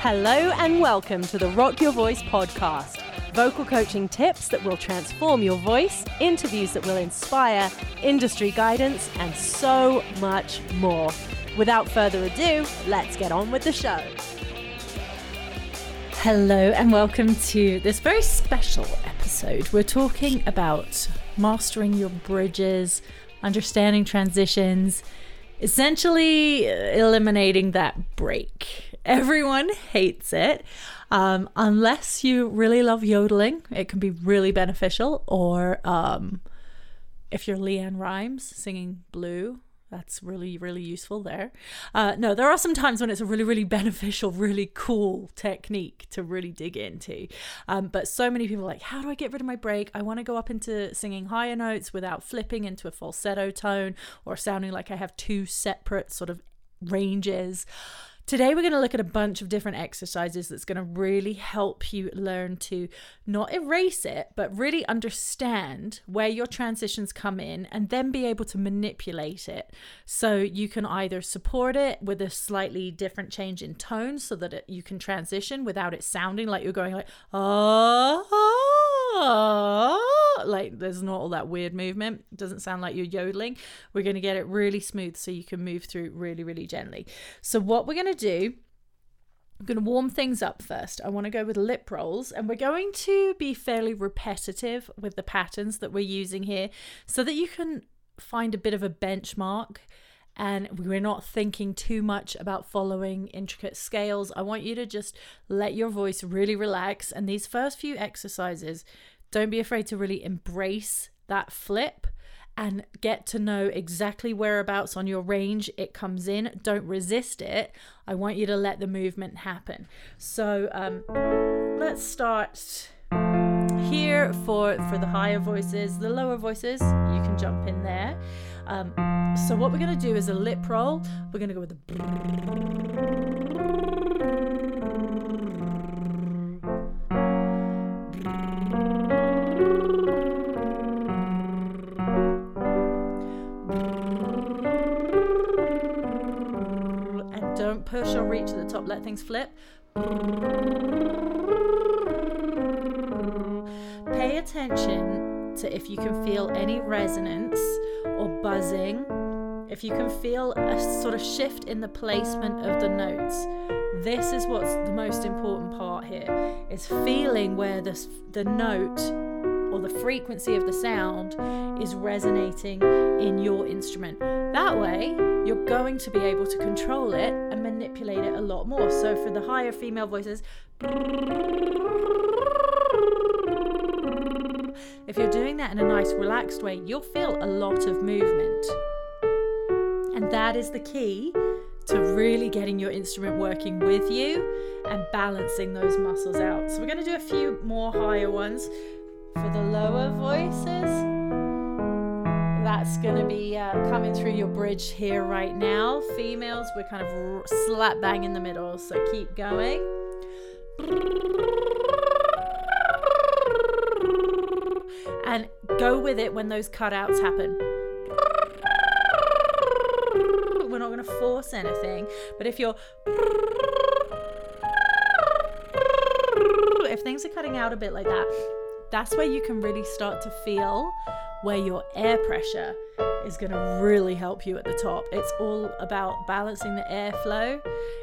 Hello and welcome to the Rock Your Voice podcast. Vocal coaching tips that will transform your voice, interviews that will inspire, industry guidance, and so much more. Without further ado, let's get on with the show. Hello and welcome to this very special episode. We're talking about mastering your bridges, understanding transitions, essentially eliminating that break. Everyone hates it. Um, unless you really love yodeling, it can be really beneficial. Or um, if you're LeAnn Rimes singing Blue, that's really really useful there uh, no there are some times when it's a really really beneficial really cool technique to really dig into um, but so many people are like how do i get rid of my break i want to go up into singing higher notes without flipping into a falsetto tone or sounding like i have two separate sort of ranges Today, we're going to look at a bunch of different exercises that's going to really help you learn to not erase it, but really understand where your transitions come in and then be able to manipulate it. So you can either support it with a slightly different change in tone so that it, you can transition without it sounding like you're going like, oh. Like there's not all that weird movement. It doesn't sound like you're yodeling. We're going to get it really smooth so you can move through really, really gently. So, what we're going to do I'm going to warm things up first. I want to go with lip rolls, and we're going to be fairly repetitive with the patterns that we're using here so that you can find a bit of a benchmark and we're not thinking too much about following intricate scales. I want you to just let your voice really relax. And these first few exercises, don't be afraid to really embrace that flip and get to know exactly whereabouts on your range it comes in. Don't resist it. I want you to let the movement happen. So um, let's start here for for the higher voices. The lower voices, you can jump in there. Um, so what we're going to do is a lip roll. We're going to go with the and don't push or reach at the top, let things flip. Pay attention to if you can feel any resonance buzzing, if you can feel a sort of shift in the placement of the notes. This is what's the most important part here is feeling where the, the note or the frequency of the sound is resonating in your instrument. That way, you're going to be able to control it and manipulate it a lot more. So, for the higher female voices, if you're doing that in a nice, relaxed way, you'll feel a lot of movement. And that is the key to really getting your instrument working with you and balancing those muscles out. So, we're going to do a few more higher ones for the lower voices. That's going to be uh, coming through your bridge here right now. Females, we're kind of slap bang in the middle, so keep going. And go with it when those cutouts happen. We're not going to force anything, but if you're if things are cutting out a bit like that, that's where you can really start to feel where your air pressure is going to really help you at the top. It's all about balancing the airflow.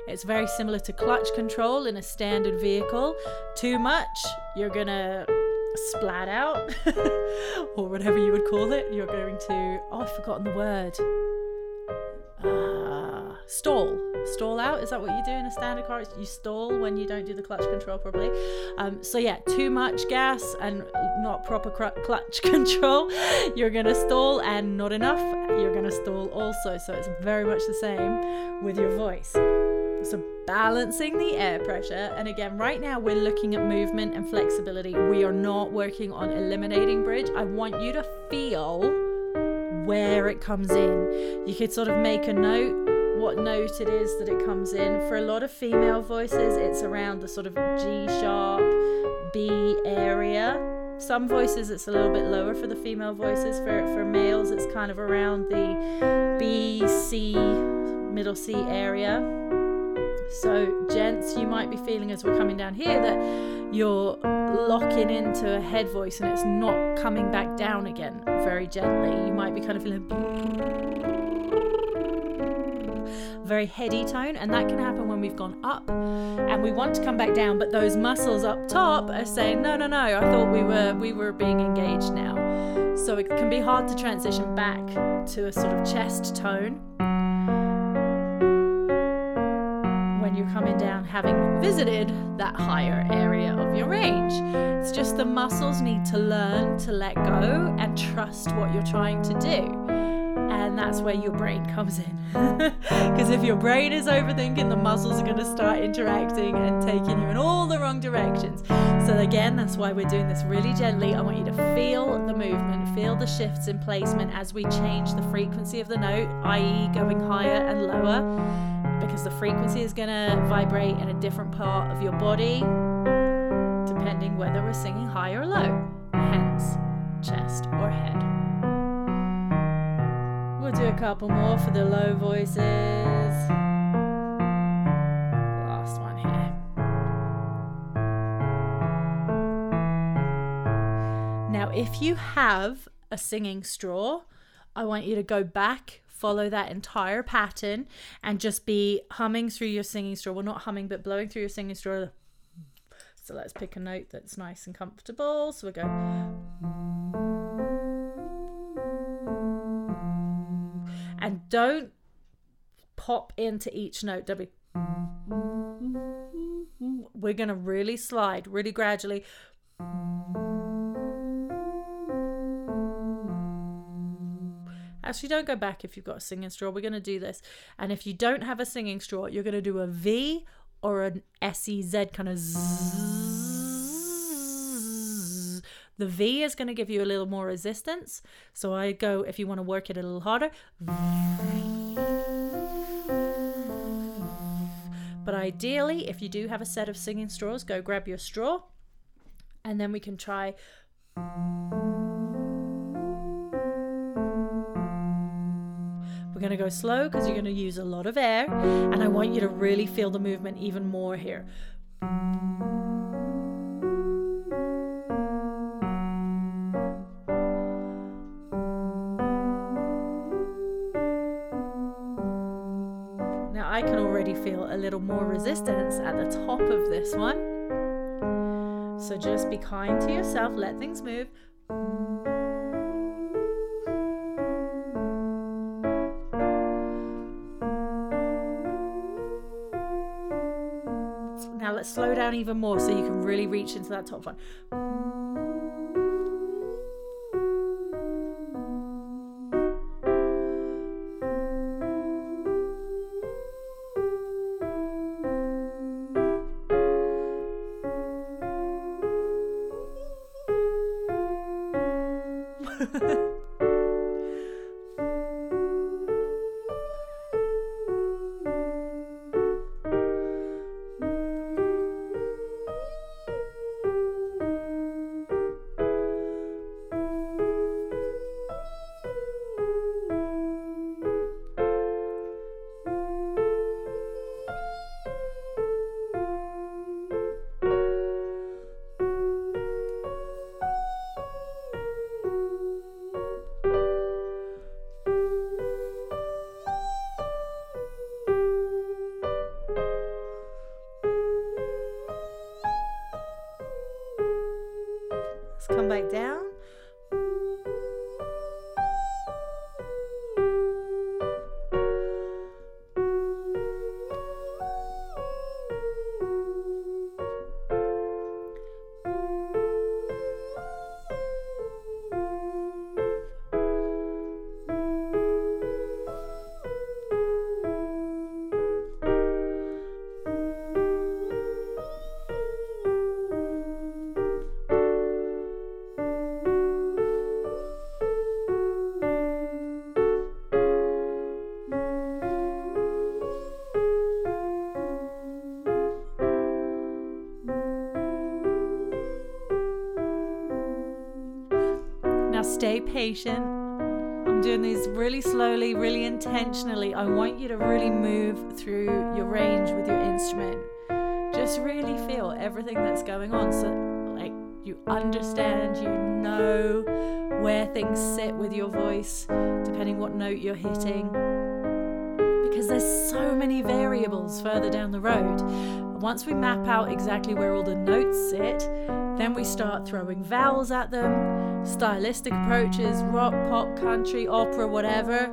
It's very similar to clutch control in a standard vehicle. Too much, you're going to splat out or whatever you would call it. You're going to, oh, I've forgotten the word. Uh, stall stall out. Is that what you do in a standard car? You stall when you don't do the clutch control properly. Um, so yeah, too much gas and not proper clutch control, you're gonna stall, and not enough, you're gonna stall also. So it's very much the same with your voice. So, balancing the air pressure. And again, right now we're looking at movement and flexibility. We are not working on eliminating bridge. I want you to feel where it comes in. You could sort of make a note what note it is that it comes in. For a lot of female voices, it's around the sort of G sharp, B area. Some voices it's a little bit lower for the female voices. For for males, it's kind of around the B, C, middle C area. So, gents, you might be feeling as we're coming down here that you're locking into a head voice and it's not coming back down again very gently. You might be kind of feeling a very heady tone, and that can happen when we've gone up and we want to come back down, but those muscles up top are saying, No, no, no, I thought we were we were being engaged now. So it can be hard to transition back to a sort of chest tone when you're coming down having visited that higher area of your range. It's just the muscles need to learn to let go and trust what you're trying to do and that's where your brain comes in. Because if your brain is overthinking, the muscles are going to start interacting and taking you in all the wrong directions. So, again, that's why we're doing this really gently. I want you to feel the movement, feel the shifts in placement as we change the frequency of the note, i.e., going higher and lower, because the frequency is going to vibrate in a different part of your body depending whether we're singing high or low, hence, chest or head. We'll do a couple more for the low voices. Last one here. Now, if you have a singing straw, I want you to go back, follow that entire pattern, and just be humming through your singing straw. Well, not humming, but blowing through your singing straw. So let's pick a note that's nice and comfortable. So we go. and don't pop into each note. Don't. We're going to really slide, really gradually. Actually, don't go back if you've got a singing straw. We're going to do this. And if you don't have a singing straw, you're going to do a V or an SEZ kind of the V is going to give you a little more resistance. So I go, if you want to work it a little harder. But ideally, if you do have a set of singing straws, go grab your straw and then we can try. Going to go slow because you're going to use a lot of air, and I want you to really feel the movement even more here. Now I can already feel a little more resistance at the top of this one. So just be kind to yourself, let things move. Slow down even more so you can really reach into that top one. Patient. I'm doing these really slowly, really intentionally. I want you to really move through your range with your instrument. Just really feel everything that's going on. So, like, you understand, you know where things sit with your voice, depending what note you're hitting. Because there's so many variables further down the road. Once we map out exactly where all the notes sit, then we start throwing vowels at them, stylistic approaches, rock, pop, country, opera, whatever.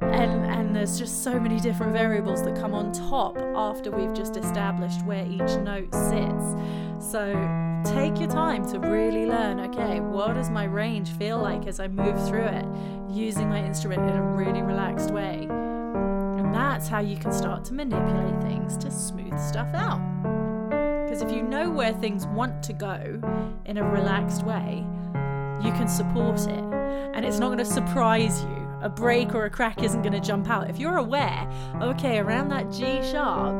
And, and there's just so many different variables that come on top after we've just established where each note sits. So take your time to really learn okay, what does my range feel like as I move through it using my instrument in a really relaxed way? And that's how you can start to manipulate things to smooth stuff out. Because if you know where things want to go in a relaxed way, you can support it. And it's not going to surprise you. A break or a crack isn't going to jump out. If you're aware, okay, around that G sharp,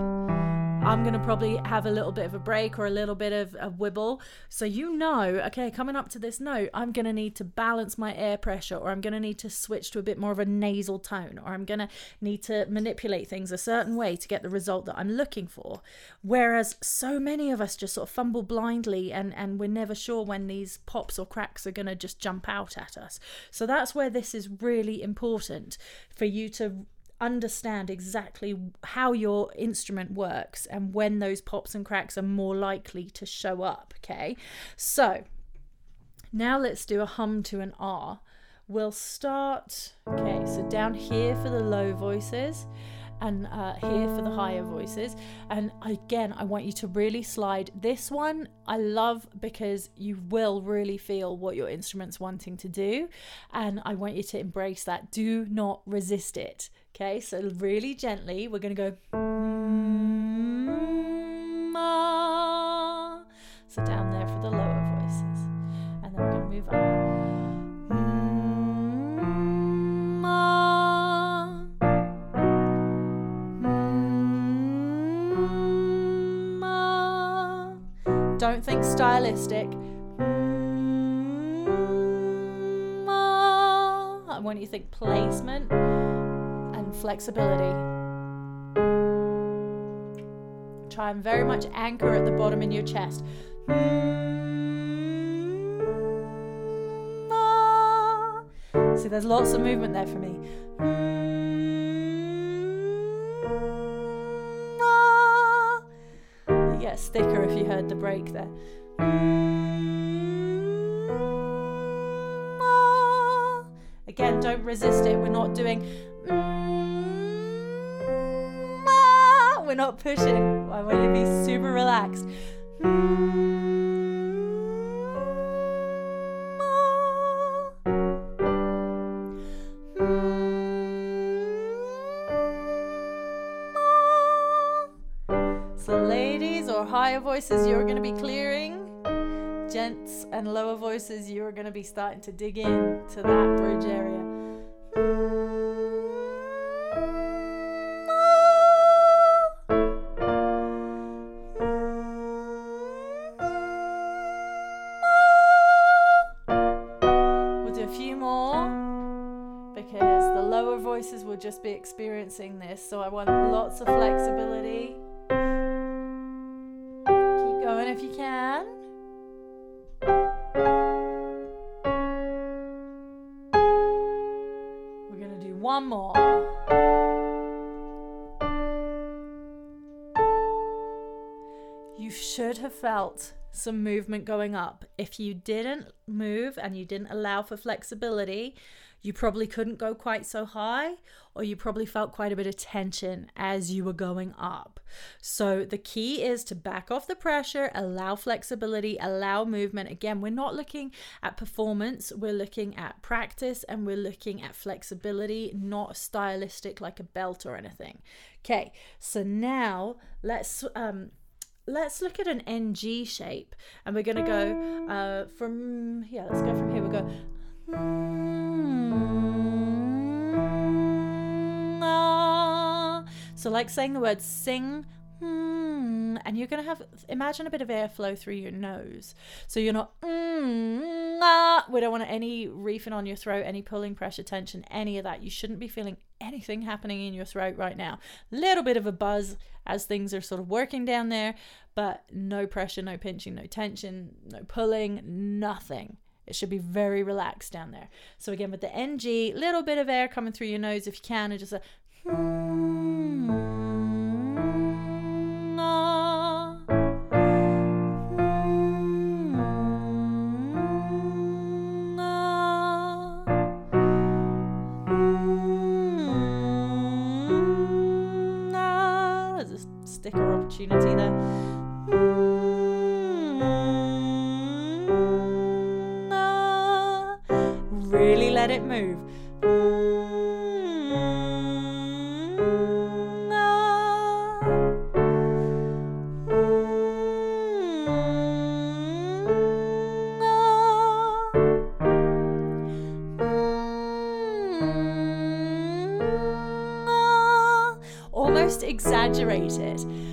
I'm going to probably have a little bit of a break or a little bit of a wibble. So you know, okay, coming up to this note, I'm going to need to balance my air pressure or I'm going to need to switch to a bit more of a nasal tone or I'm going to need to manipulate things a certain way to get the result that I'm looking for. Whereas so many of us just sort of fumble blindly and, and we're never sure when these pops or cracks are going to just jump out at us. So that's where this is really important for you to understand exactly how your instrument works and when those pops and cracks are more likely to show up. Okay, so now let's do a hum to an R. We'll start, okay, so down here for the low voices and uh, here for the higher voices. And again, I want you to really slide this one. I love because you will really feel what your instrument's wanting to do. And I want you to embrace that. Do not resist it. Okay, so really gently, we're going to go. Mm-hmm, ah. So down there for the lower voices. And then we're going to move up. Mm-hmm, ah. Mm-hmm, ah. Don't think stylistic. I want you to think placement flexibility. Try and very much anchor at the bottom in your chest. See, there's lots of movement there for me. You get thicker if you heard the break there. Again, don't resist it. We're not doing not pushing. I want you to be super relaxed. So, ladies or higher voices, you're going to be clearing. Gents and lower voices, you're going to be starting to dig in to that bridge area. Experiencing this. So I want lots of flexibility. Keep going if you can. We're going to do one more. You should have felt some movement going up. If you didn't move and you didn't allow for flexibility, you probably couldn't go quite so high, or you probably felt quite a bit of tension as you were going up. So, the key is to back off the pressure, allow flexibility, allow movement. Again, we're not looking at performance, we're looking at practice and we're looking at flexibility, not stylistic like a belt or anything. Okay, so now let's um, let's look at an NG shape and we're going to go uh, from, yeah, let's go from here. We'll go. Hmm, ah. So, like saying the word sing, hmm, and you're going to have, imagine a bit of airflow through your nose. So you're not, hmm, ah, We don't want any reefing on your throat, any pulling, pressure, tension, any of that. You shouldn't be feeling anything happening in your throat right now. Little bit of a buzz as things are sort of working down there, but no pressure, no pinching, no tension, no pulling, nothing. It should be very relaxed down there. So again, with the NG, little bit of air coming through your nose if you can, and just a. Hmm, ah, hmm, ah, hmm, ah. sticker opportunity there. Exaggerate it.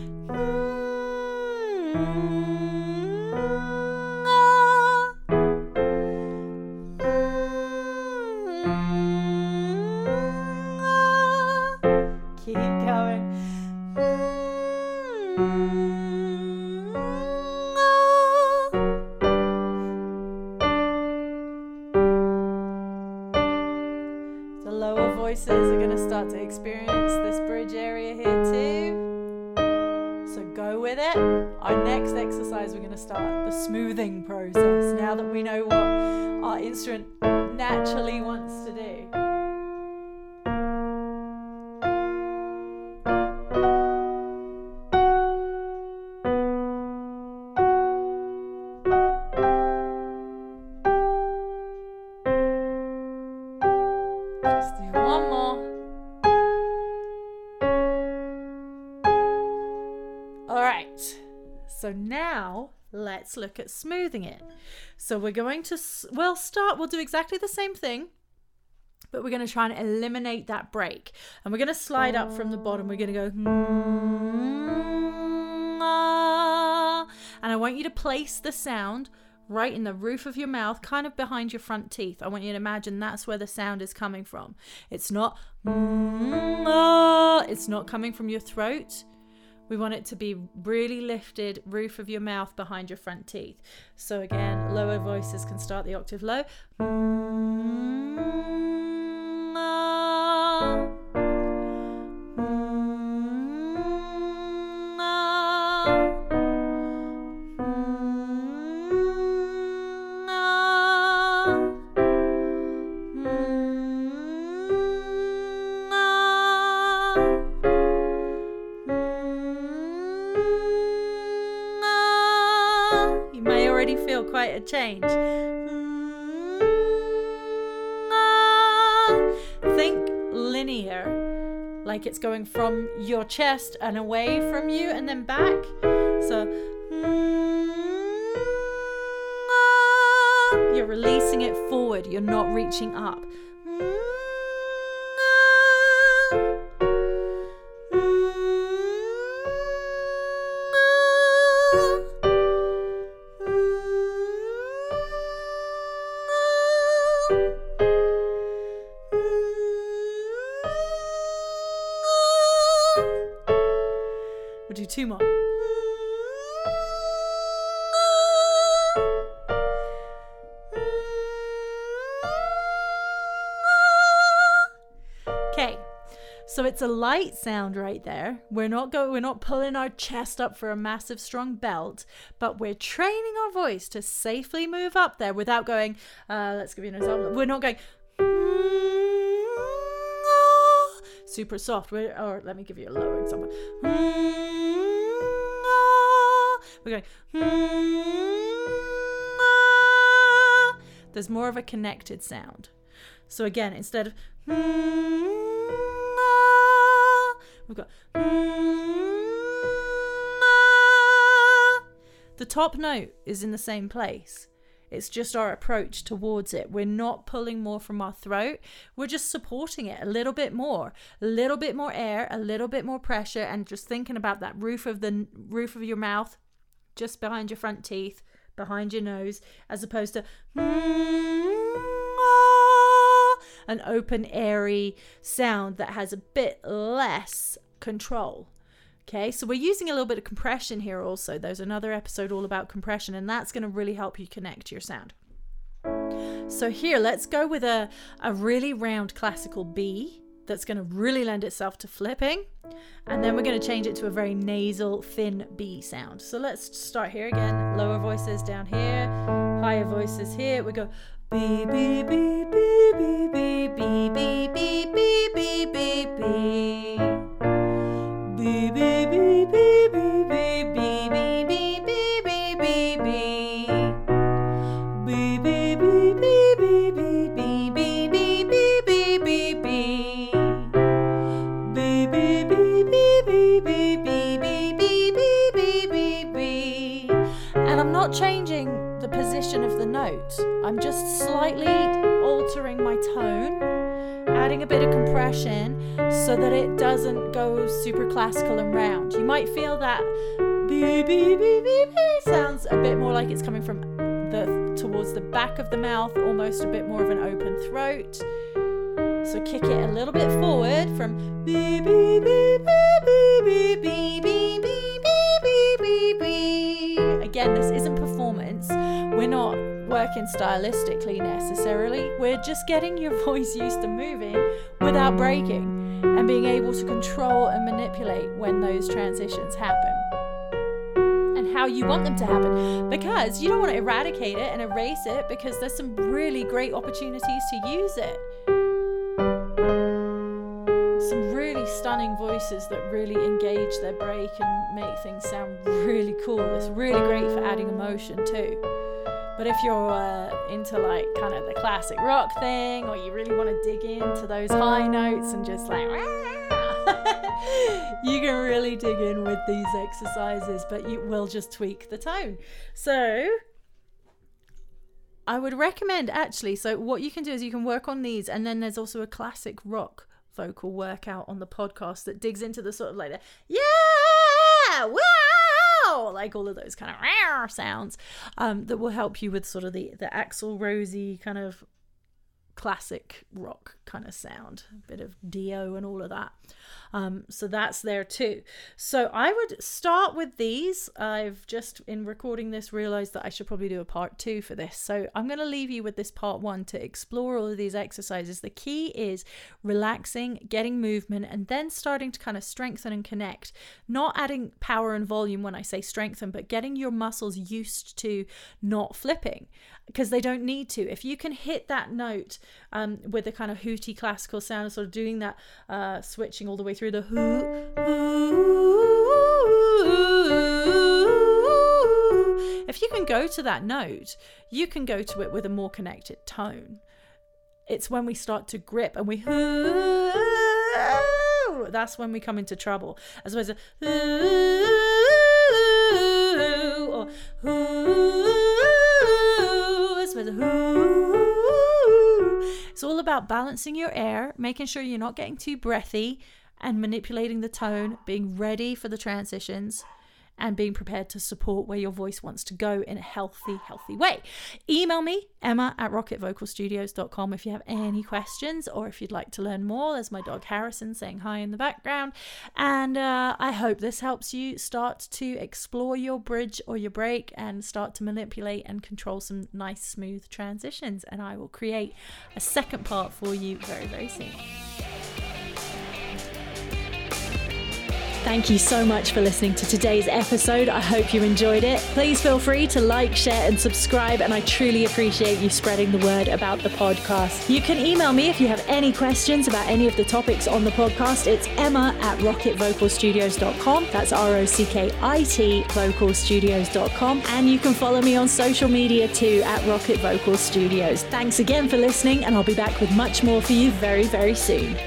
Just do one more. All right. So now let's look at smoothing it. So we're going to, well, start, we'll do exactly the same thing, but we're going to try and eliminate that break. And we're going to slide up from the bottom. We're going to go, "Mm, ah." and I want you to place the sound right in the roof of your mouth, kind of behind your front teeth. I want you to imagine that's where the sound is coming from. It's not, "Mm, ah." it's not coming from your throat. We want it to be really lifted, roof of your mouth behind your front teeth. So again, lower voices can start the octave low. Change. Mm, ah. Think linear, like it's going from your chest and away from you and then back. So mm, ah. you're releasing it forward, you're not reaching up. A light sound right there. We're not go we're not pulling our chest up for a massive strong belt, but we're training our voice to safely move up there without going uh let's give you an example. We're not going super soft. We're, or let me give you a lower example. We're going there's more of a connected sound. So again, instead of we've got mm-hmm. the top note is in the same place. It's just our approach towards it. We're not pulling more from our throat. We're just supporting it a little bit more, a little bit more air, a little bit more pressure, and just thinking about that roof of the roof of your mouth, just behind your front teeth, behind your nose as opposed to mm-hmm. An open, airy sound that has a bit less control. Okay, so we're using a little bit of compression here also. There's another episode all about compression, and that's going to really help you connect your sound. So here, let's go with a, a really round classical B that's going to really lend itself to flipping. And then we're going to change it to a very nasal, thin B sound. So let's start here again. Lower voices down here, higher voices here. We go B, B, B, B, B, B, B, B, B, B, B, B, B. B, B, B, B, B, B, B, B, B, B, B, B, B. B, B, B, B, B, B, B, B, B, B, B, B, B. B, B, B, B, B, B, B, B, B, B, B, B, B. And I'm not changing the position of the note. I'm just slightly altering my tone, adding a bit of compression so that it doesn't go super classical and round. You might feel that B, B, B, B, B sounds a bit more like it's coming from the towards the back of the mouth, almost a bit more of an open throat. So kick it a little bit forward from B B B B B B B B B working stylistically necessarily. We're just getting your voice used to moving without breaking and being able to control and manipulate when those transitions happen and how you want them to happen because you don't want to eradicate it and erase it because there's some really great opportunities to use it. Some really stunning voices that really engage their break and make things sound really cool. It's really great for adding emotion too. But if you're uh, into like kind of the classic rock thing, or you really want to dig into those high notes and just like, you can really dig in with these exercises, but you will just tweak the tone. So I would recommend actually. So what you can do is you can work on these, and then there's also a classic rock vocal workout on the podcast that digs into the sort of like the yeah, wow, like all of those kind of sounds um, that will help you with sort of the the Axl Rosy kind of classic rock kind of sound, a bit of Dio and all of that. Um, so that's there too. So I would start with these. I've just in recording this realized that I should probably do a part two for this. So I'm going to leave you with this part one to explore all of these exercises. The key is relaxing, getting movement, and then starting to kind of strengthen and connect. Not adding power and volume when I say strengthen, but getting your muscles used to not flipping because they don't need to. If you can hit that note um, with a kind of hooty classical sound, sort of doing that, uh, switching all the way through the hoo. If you can go to that note, you can go to it with a more connected tone. It's when we start to grip and we hoo, that's when we come into trouble. As opposed to hoo, or hoo, opposed. It's all about balancing your air, making sure you're not getting too breathy, and manipulating the tone, being ready for the transitions, and being prepared to support where your voice wants to go in a healthy, healthy way. Email me, emma at rockitvocalstudios.com, if you have any questions or if you'd like to learn more. There's my dog Harrison saying hi in the background. And uh, I hope this helps you start to explore your bridge or your break and start to manipulate and control some nice, smooth transitions. And I will create a second part for you very, very soon. Thank you so much for listening to today's episode. I hope you enjoyed it. Please feel free to like, share, and subscribe, and I truly appreciate you spreading the word about the podcast. You can email me if you have any questions about any of the topics on the podcast. It's emma at rockitvocalstudios.com. That's R O C K I T vocalstudios.com. And you can follow me on social media too at Rockit Vocal Studios. Thanks again for listening, and I'll be back with much more for you very, very soon.